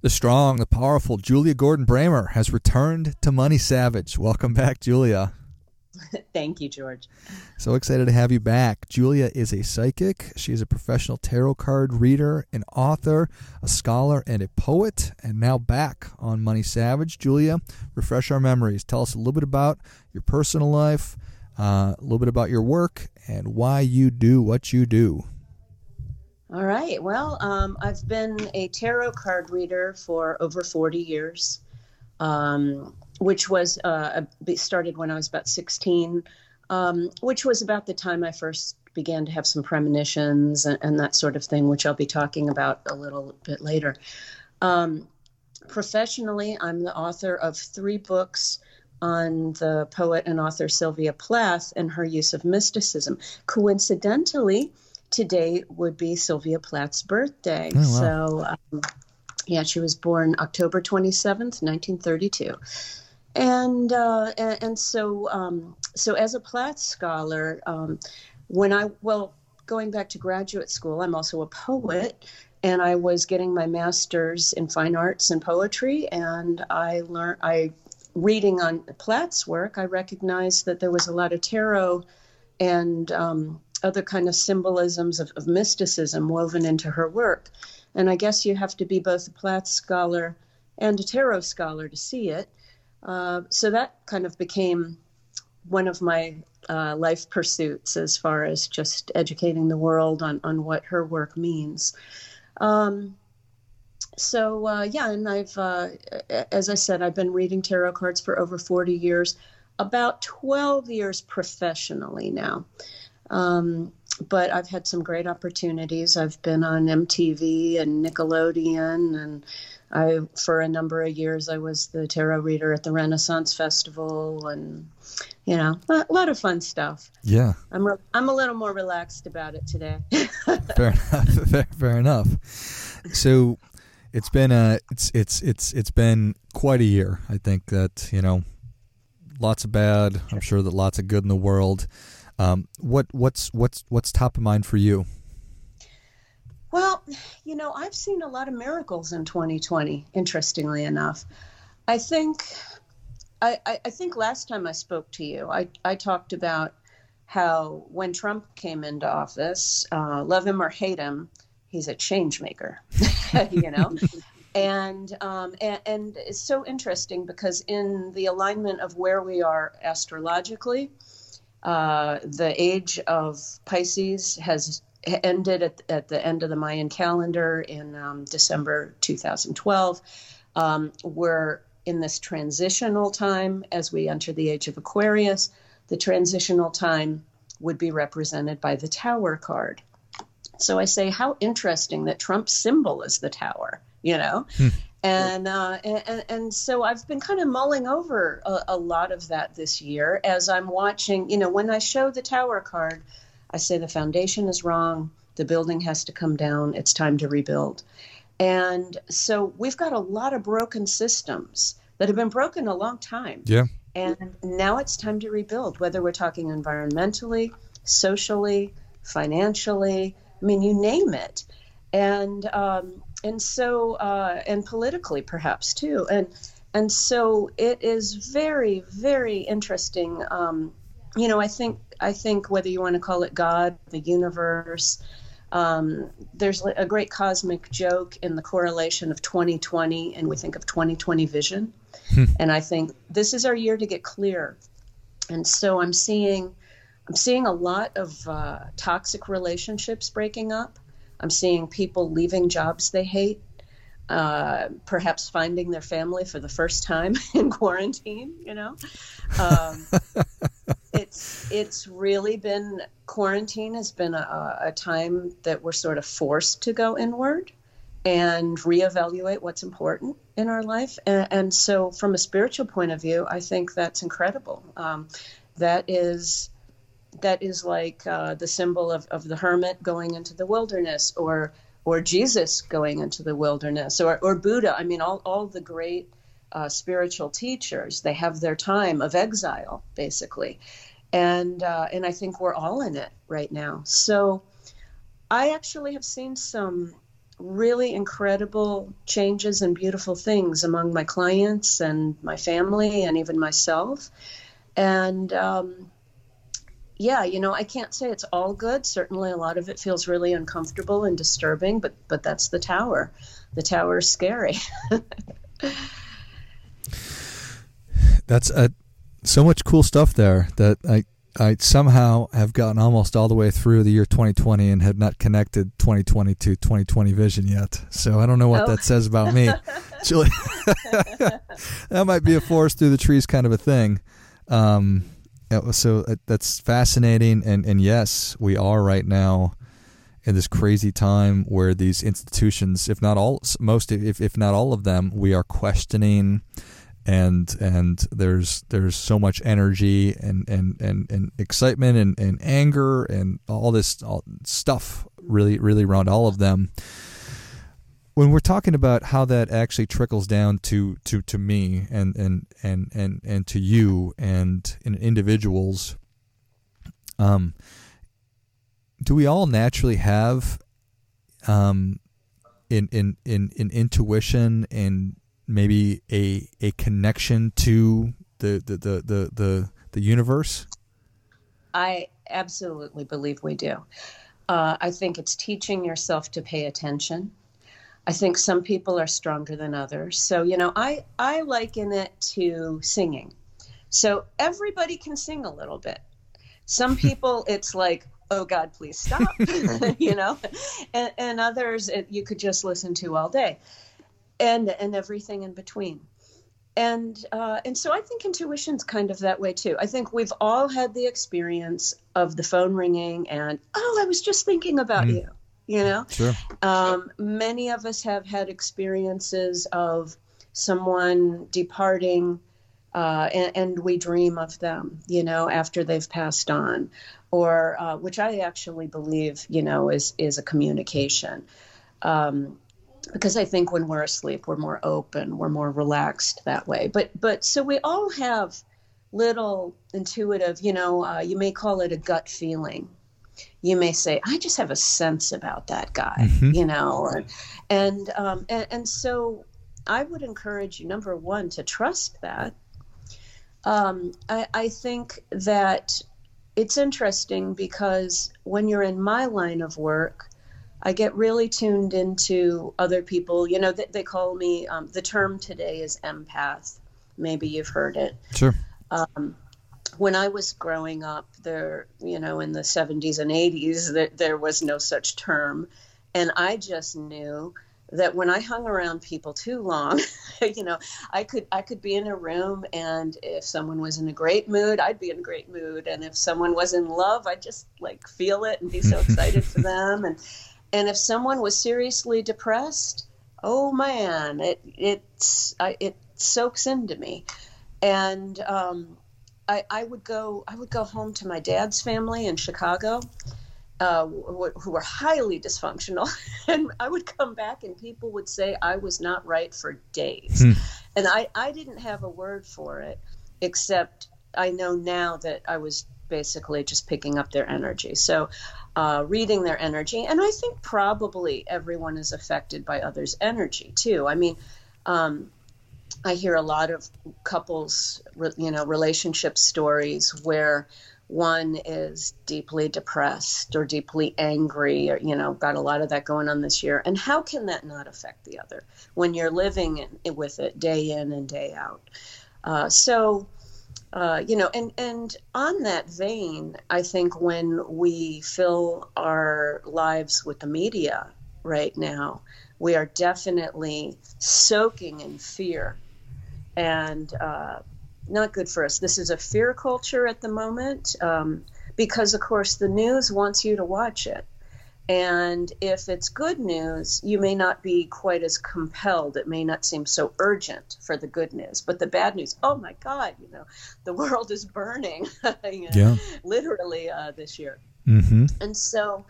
The strong, the powerful Julia Gordon Bramer has returned to Money Savage. Welcome back, Julia. Thank you, George. So excited to have you back. Julia is a psychic. She is a professional tarot card reader, an author, a scholar, and a poet. And now back on Money Savage. Julia, refresh our memories. Tell us a little bit about your personal life, uh, a little bit about your work, and why you do what you do. All right. Well, um, I've been a tarot card reader for over 40 years. Um, which was uh, started when I was about 16, um, which was about the time I first began to have some premonitions and, and, that sort of thing, which I'll be talking about a little bit later. Um, professionally, I'm the author of three books on the poet and author Sylvia Plath and her use of mysticism. Coincidentally, today would be Sylvia Plath's birthday. Oh, wow. So, um, yeah, she was born October 27th, 1932 and uh, and, and, so um, so as a Plath scholar, um, when I well going back to graduate school, I'm also a poet, and I was getting my master's in fine arts and poetry, and I learned I reading on Plath's work, I recognized that there was a lot of tarot and um, other kind of symbolisms of, of mysticism woven into her work, and I guess you have to be both a Plath scholar and a tarot scholar to see it. Uh, so that kind of became one of my uh, life pursuits as far as just educating the world on, on what her work means. Um, so uh, yeah, and I've, uh, as I said, I've been reading tarot cards for over 40 years, about 12 years professionally now. Um, but I've had some great opportunities. I've been on MTV and Nickelodeon and I for a number of years I was the tarot reader at the Renaissance Festival, and you know a lot of fun stuff. Yeah, I'm re- I'm a little more relaxed about it today. fair enough. Fair, fair enough. So it's been a it's it's it's it's been quite a year. I think that you know lots of bad. I'm sure that lots of good in the world. Um, what what's what's what's top of mind for you? Well, you know, I've seen a lot of miracles in 2020, interestingly enough. I think I, I, think last time I spoke to you, I, I talked about how when Trump came into office, uh, love him or hate him, he's a change maker, you know? and, um, and, and it's so interesting because in the alignment of where we are astrologically, uh, the age of Pisces has ended at, at the end of the Mayan calendar in um, December 2012. Um, we're in this transitional time as we enter the age of Aquarius. The transitional time would be represented by the Tower card. So I say, how interesting that Trump's symbol is the Tower, you know? And, uh, and and so I've been kind of mulling over a, a lot of that this year as I'm watching. You know, when I show the Tower card, I say the foundation is wrong. The building has to come down. It's time to rebuild. And so we've got a lot of broken systems that have been broken a long time. Yeah. And now it's time to rebuild, whether we're talking environmentally, socially, financially, I mean, you name it. And, um, and so, uh, and politically perhaps too. And, and so it is very, very interesting. Um, you know, I think I think whether you want to call it God, the universe, um, there's a great cosmic joke in the correlation of 2020, and we think of 2020 vision. Hmm. And I think this is our year to get clear. And so I'm seeing, I'm seeing a lot of uh, toxic relationships breaking up. I'm seeing people leaving jobs they hate, uh, perhaps finding their family for the first time in quarantine. You know. Um, it's it's really been quarantine has been a, a time that we're sort of forced to go inward and reevaluate what's important in our life. And, and, so, from a spiritual point of view, I think that's incredible. Um, that is that is like uh, the symbol of, of the hermit going into the wilderness, or or Jesus going into the wilderness, or, or Buddha. I mean, all, all the great uh, spiritual teachers, they have their time of exile, basically. And, uh, and I think we're all in it right now. So I actually have seen some really incredible changes and beautiful things among my clients and my family and even myself. And um, yeah, you know, I can't say it's all good. Certainly, a lot of it feels really uncomfortable and disturbing, but but that's the tower. The tower is scary. that's a, so much cool stuff there that I I somehow have gotten almost all the way through the year 2020 and had not connected 2020 to 2020 vision yet. So I don't know what oh. that says about me. Julie, that might be a forest through the trees kind of a thing. Um, so uh, that's fascinating, and and yes, we are right now in this crazy time where these institutions, if not all, most, if if not all of them, we are questioning and and there's there's so much energy and and and, and excitement and, and anger and all this all stuff really really around all of them when we're talking about how that actually trickles down to to to me and and and and and to you and in individuals um do we all naturally have um in in in, in intuition and maybe a a connection to the the the the the, the universe? I absolutely believe we do. Uh, i think it's teaching yourself to pay attention I think some people are stronger than others. So, you know, I, I liken it to singing. So everybody can sing a little bit. Some people, it's like, oh God, please stop, you know, and, and others it, you could just listen to all day and, and everything in between. And, uh, and so I think intuition's kind of that way too. I think we've all had the experience of the phone ringing and, oh, I was just thinking about mm. you you know? Sure. um, many of us have had experiences of someone departing uh, and, and, we dream of them you know after they've passed on or uh, which i actually believe you know is is a communication. Um, because i think when we're asleep we're more open we're more relaxed that way. But but so we all have little intuitive you know uh, you may call it a gut feeling you may say, I just have a sense about that guy, mm-hmm. you know, or, and, um, and, and so I would encourage you, number one, to trust that. Um, I, I think that it's interesting because when you're in my line of work, I get really tuned into other people. You know, they, they call me, um, the term today is empath. Maybe you've heard it. Sure. Um, when I was growing up, there, you know, in the 70s and 80s, there, there was no such term. And I just knew that when I hung around people too long, you know, I could I could be in a room and if someone was in a great mood, I'd be in a great mood. And if someone was in love, I'd just like feel it and be so excited for them. And and if someone was seriously depressed, oh man, it it's I, it soaks into me. And um, I, I would go I would go home to my dad's family in Chicago, uh, who, who were highly dysfunctional, and I would come back and people would say I was not right for days, hmm. and I I didn't have a word for it, except I know now that I was basically just picking up their energy. So. Uh, reading their energy, and I think probably everyone is affected by others' energy too. I mean, um, I hear a lot of couples, you know, relationship stories where one is deeply depressed or deeply angry or you know got a lot of that going on this year. And how can that not affect the other when you're living in, with it day in and day out? Uh, so uh, you know and and on that vein i think when we fill our lives with the media right now we are definitely soaking in fear and uh, not good for us. This is a fear culture at the moment um, because, of course, the news wants you to watch it. And if it's good news, you may not be quite as compelled. It may not seem so urgent for the good news. But the bad news, oh my God, you know, the world is burning, you know, yeah. literally uh, this year. Mm-hmm. And so,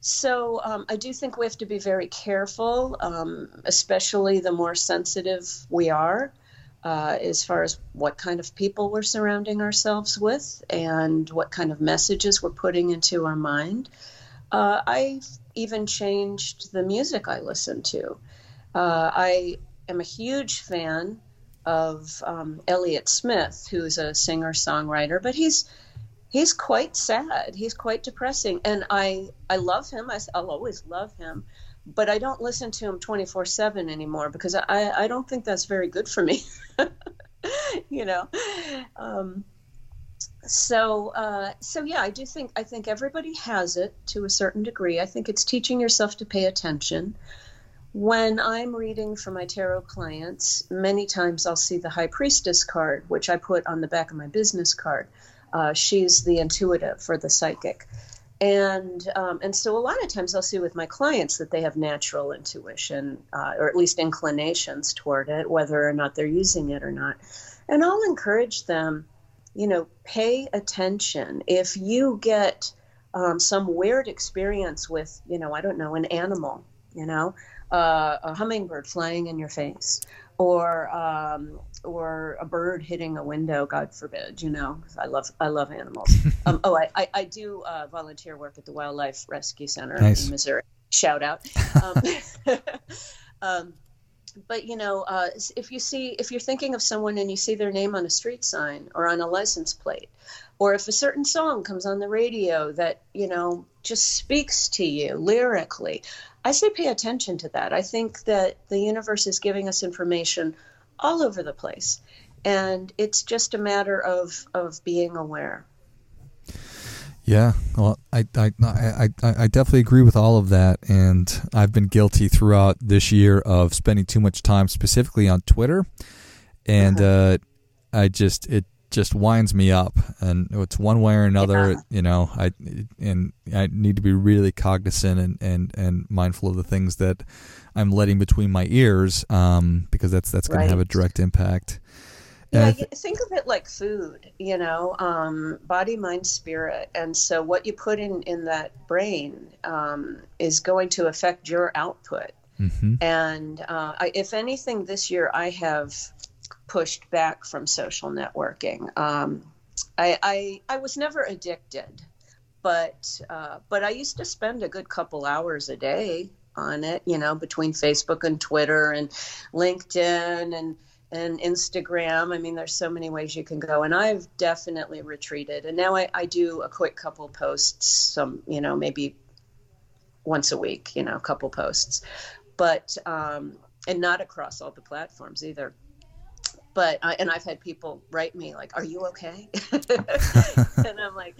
so um, I do think we have to be very careful, um, especially the more sensitive we are. Uh, as far as what kind of people we're surrounding ourselves with and what kind of messages we're putting into our mind. Uh, I've even changed the music I listen to. Uh, I am a huge fan of um, Elliott Smith, who's a singer songwriter, but he's he's quite sad. He's quite depressing, and I I love him. I, will always love him, but I don't listen to him twenty four seven anymore because I I don't think that's very good for me. you know. Um, so uh, so yeah i do think i think everybody has it to a certain degree i think it's teaching yourself to pay attention when i'm reading for my tarot clients many times i'll see the high priestess card which i put on the back of my business card uh, she's the intuitive or the psychic and um, and so a lot of times I'll see with my clients that they have natural intuition uh, or at least inclinations toward it, whether or not they're using it or not. And I'll encourage them you know, pay attention. If you get um, some weird experience with, you know, I don't know, an animal, you know, uh, a hummingbird flying in your face, or um, or a bird hitting a window, God forbid, you know, I love I love animals. um, oh, I, I, I do uh, volunteer work at the Wildlife Rescue Center nice. in Missouri. Shout out. Um, um but you know, uh, if you see if you're thinking of someone and you see their name on a street sign or on a license plate, or if a certain song comes on the radio that you know just speaks to you lyrically, I say pay attention to that. I think that the universe is giving us information all over the place, and it's just a matter of of being aware. Yeah, well, I, I, I, I, definitely agree with all of that. And I've been guilty throughout this year of spending too much time specifically on Twitter. And uh-huh. uh, I just, it just winds me up. And it's one way or another, yeah. you know, I, and I need to be really cognizant and, and, and mindful of the things that I'm letting between my ears um, because that's, that's going right. to have a direct impact. Yeah, th- think of it like food, you know, um, body, mind, spirit. And so what you put in, in that brain um, is going to affect your output. Mm-hmm. And uh, I, if anything, this year I have pushed back from social networking. Um, I, I, I, was never addicted, but, uh, but I used to spend a good couple hours a day on it, you know, between Facebook and Twitter and LinkedIn and, and Instagram. I mean, there's so many ways you can go. And I've definitely retreated. And now I, I do a quick couple posts, some, you know, maybe once a week, you know, a couple posts. But, um, and not across all the platforms either. But, uh, and I've had people write me like, are you okay? and I'm like,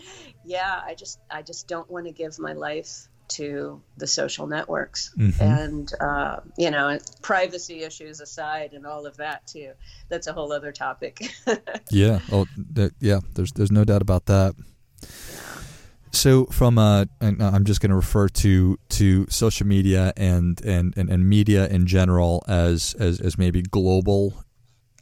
yeah, I just, I just don't want to give my life to the social networks mm-hmm. and uh, you know privacy issues aside and all of that too that's a whole other topic yeah oh th- yeah there's there's no doubt about that so from uh and I'm just going to refer to to social media and, and and and media in general as as as maybe global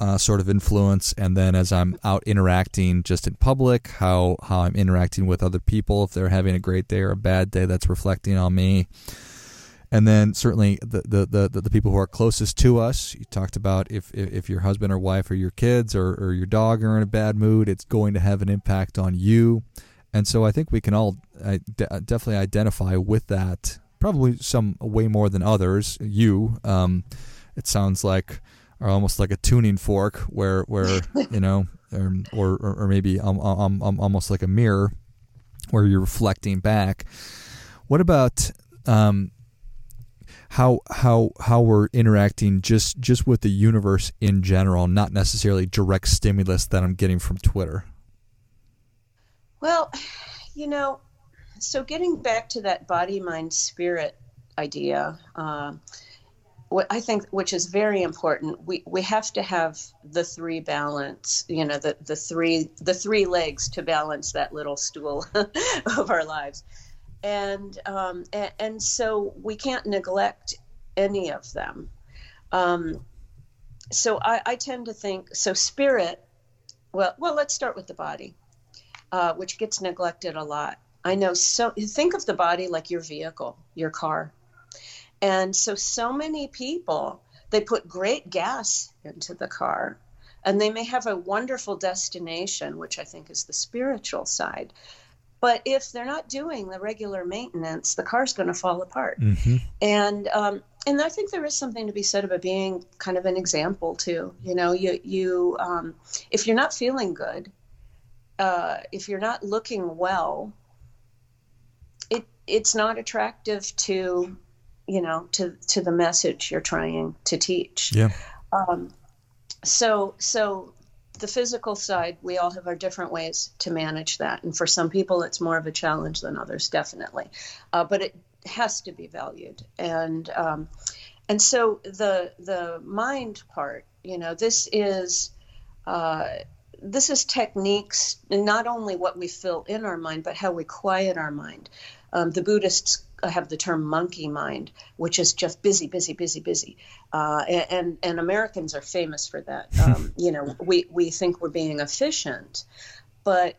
uh, sort of influence, and then as I'm out interacting just in public, how how I'm interacting with other people, if they're having a great day or a bad day, that's reflecting on me. And then certainly the the, the, the people who are closest to us. You talked about if if your husband or wife or your kids or, or your dog are in a bad mood, it's going to have an impact on you. And so I think we can all definitely identify with that. Probably some way more than others. You, um, it sounds like are almost like a tuning fork where where you know um, or, or, or maybe um, um, um, almost like a mirror where you're reflecting back. What about um, how how how we're interacting just just with the universe in general not necessarily direct stimulus that i'm getting from twitter? Well you know so getting back to that body mind spirit idea uh, what I think, which is very important, we, we have to have the three balance, you know, the, the three the three legs to balance that little stool of our lives. and um, and, and so we can't neglect any of them. Um, so I, I tend to think so. Spirit. Well, well, let's start with the body, uh, which gets neglected a lot. I know. So think of the body like your vehicle, your car, and so so many people they put great gas into the car, and they may have a wonderful destination, which I think is the spiritual side. But if they're not doing the regular maintenance, the car's going to fall apart. Mm-hmm. And um, and I think there is something to be said about being kind of an example too. You know, you you um, if you're not feeling good, uh, if you're not looking well, it it's not attractive to you know to to the message you're trying to teach. Yeah. Um, so so the physical side, we all have our different ways to manage that. And for some people, it's more of a challenge than others, definitely. Uh, but it has to be valued. And um, and so the the mind part, you know, this is uh, this is techniques, not only what we feel in our mind, but how we quiet our mind. Um, the Buddhists have the term monkey mind, which is just busy, busy, busy, busy. Uh, and, and Americans are famous for that. Um, you know, we, we think we're being efficient, but,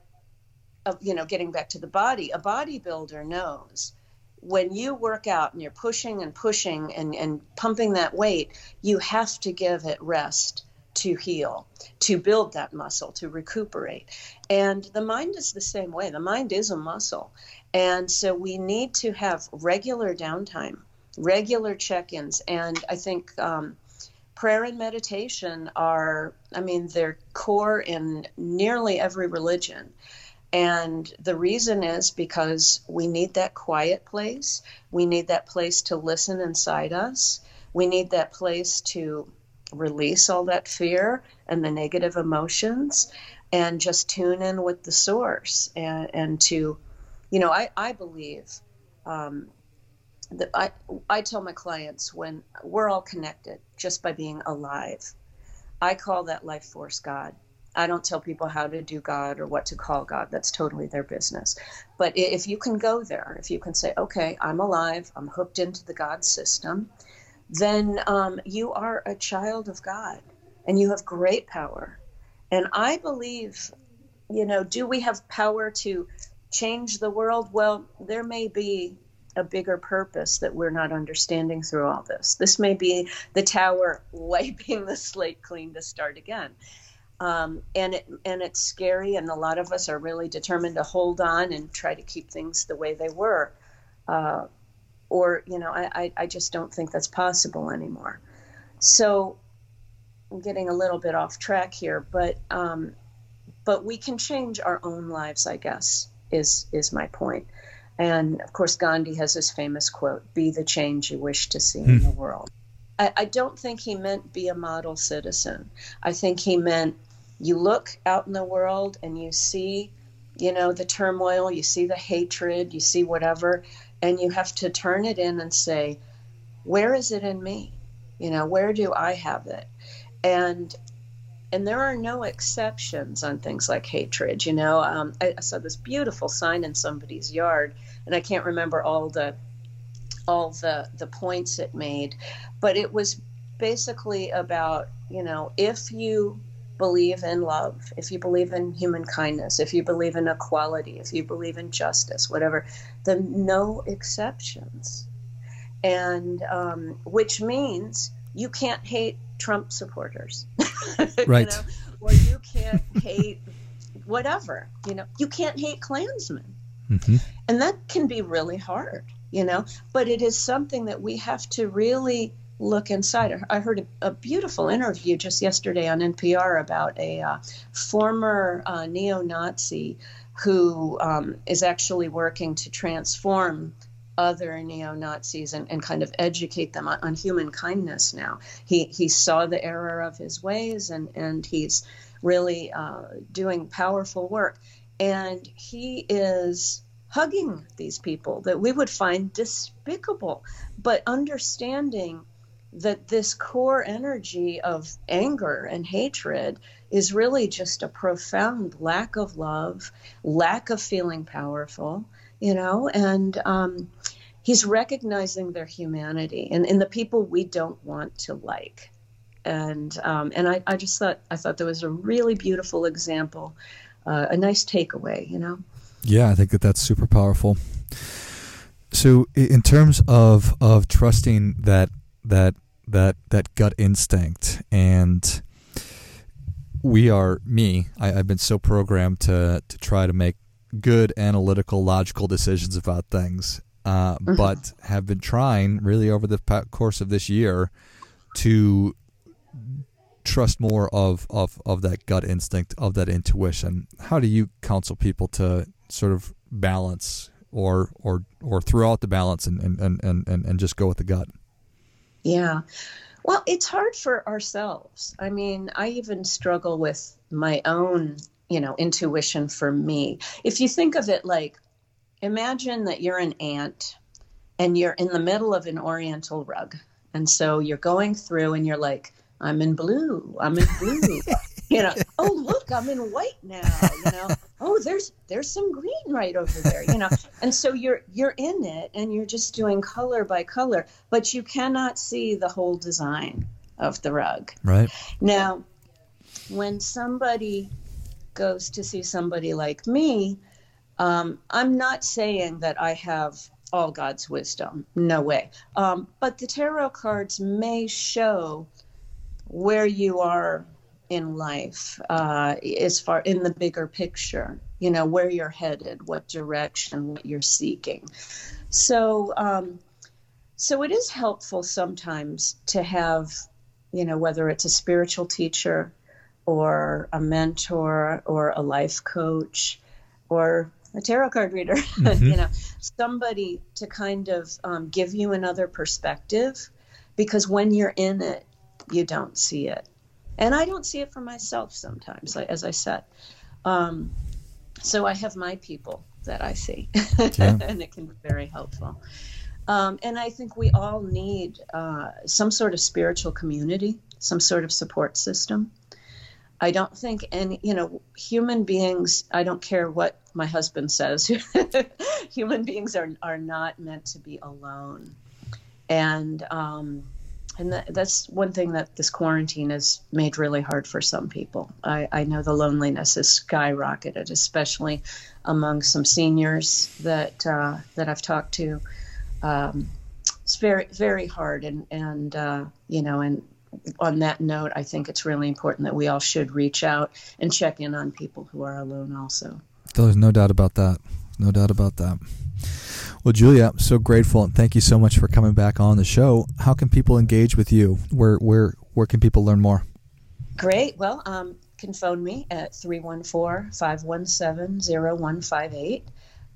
uh, you know, getting back to the body, a bodybuilder knows when you work out and you're pushing and pushing and, and pumping that weight, you have to give it rest to heal, to build that muscle, to recuperate. And the mind is the same way. The mind is a muscle. And so we need to have regular downtime, regular check ins. And I think um, prayer and meditation are, I mean, they're core in nearly every religion. And the reason is because we need that quiet place. We need that place to listen inside us. We need that place to release all that fear and the negative emotions and just tune in with the source and, and to you know, I, I believe um, that I, I tell my clients when we're all connected just by being alive. I call that life force God. I don't tell people how to do God or what to call God. That's totally their business. But if you can go there, if you can say, okay, I'm alive, I'm hooked into the God system, then um, you are a child of God and you have great power. And I believe, you know, do we have power to change the world? Well, there may be a bigger purpose that we're not understanding through all this. This may be the tower wiping the slate clean to start again. Um, and it and it's scary, and a lot of us are really determined to hold on and try to keep things the way they were. Uh, or you know, I, I just don't think that's possible anymore. So I'm getting a little bit off track here, but um, but we can change our own lives, I guess is is my point. And of course, Gandhi has this famous quote: "Be the change you wish to see in the hmm. world." I, I don't think he meant be a model citizen. I think he meant you look out in the world and you see, you know, the turmoil, you see the hatred, you see whatever, and you have to turn it in and say, where is it in me? You know, where do I have it? And and there are no exceptions on things like hatred. You know, um, I, I, saw this beautiful sign in somebody's yard, and I can't remember all the all the the points it made, but it was basically about you know if you believe in love, if you believe in human kindness, if you believe in equality, if you believe in justice, whatever, then no exceptions, and um, which means you can't hate Trump supporters. right. you know? Or you can't hate whatever. You know, you can't hate Klansmen. Mm-hmm. And that can be really hard, you know, but it is something that we have to really look inside. I heard a, a beautiful interview just yesterday on NPR about a uh, former uh, neo Nazi who um, is actually working to transform other neo Nazis and, and kind of educate them on, on, human kindness now. He, he saw the error of his ways and, and he's really uh, doing powerful work. And he is hugging these people that we would find despicable, but understanding that this core energy of anger and hatred is really just a profound lack of love, lack of feeling powerful, you know, and um, he's recognizing their humanity and, and the people we don't want to like. And um, and I, I just thought I thought that was a really beautiful example, uh, a nice takeaway, you know. Yeah, I think that that's super powerful. So, in terms of of trusting that that that that gut instinct, and we are me, I, have been so programmed to to try to make good analytical, logical decisions about things, uh, mm-hmm. but have been trying really over the course of this year to trust more of, of, of that gut instinct, of that intuition. How do you counsel people to sort of balance or or or throw out the balance and and, and, and, and just go with the gut? Yeah. Well, it's hard for ourselves. I mean, I even struggle with my own, you know, intuition for me. If you think of it like imagine that you're an ant and you're in the middle of an oriental rug. And so you're going through and you're like, I'm in blue. I'm in blue. you know, oh look, I'm in white now. You know, oh there's there's some green right over there. You know, and so you're you're in it and you're just doing color by color, but you cannot see the whole design of the rug. Right now, when somebody goes to see somebody like me, um, I'm not saying that I have all God's wisdom. No way. Um, but the tarot cards may show where you are in life uh, as far in the bigger picture you know where you're headed what direction what you're seeking so um, so it is helpful sometimes to have you know whether it's a spiritual teacher or a mentor or a life coach or a tarot card reader mm-hmm. you know somebody to kind of um, give you another perspective because when you're in it you don't see it. And I don't see it for myself sometimes, like, as I said. Um, so I have my people that I see, yeah. and it can be very helpful. Um, and I think we all need uh, some sort of spiritual community, some sort of support system. I don't think any, you know, human beings, I don't care what my husband says, human beings are, are not meant to be alone. And, um, and that, that's one thing that this quarantine has made really hard for some people. I, I know the loneliness has skyrocketed, especially among some seniors that uh, that I've talked to. Um, it's very very hard, and and uh, you know, and on that note, I think it's really important that we all should reach out and check in on people who are alone, also. There's no doubt about that. No doubt about that. Well, Julia, I'm so grateful and thank you so much for coming back on the show. How can people engage with you? Where where where can people learn more? Great. Well, um, can phone me at 314-517-0158.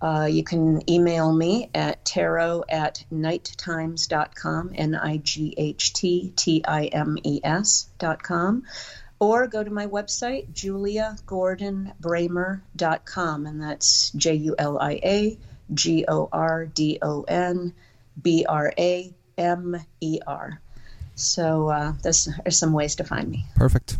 Uh, you can email me at tarot at nighttimes.com, N-I-G-H-T-T-I-M-E-S dot com. Or go to my website, juliagordonbramer.com, and that's J-U-L-I-A G O R D O N B R A M E R. So uh, there's, there's some ways to find me. Perfect.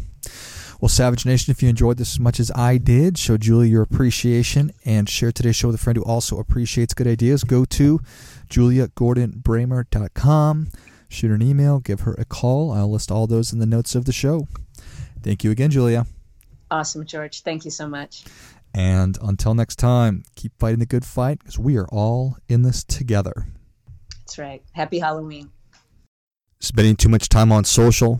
Well, Savage Nation, if you enjoyed this as much as I did, show Julia your appreciation and share today's show with a friend who also appreciates good ideas. Go to juliagordonbramer.com, shoot her an email, give her a call. I'll list all those in the notes of the show. Thank you again, Julia. Awesome, George. Thank you so much. And until next time, keep fighting the good fight because we are all in this together. That's right. Happy Halloween. Spending too much time on social?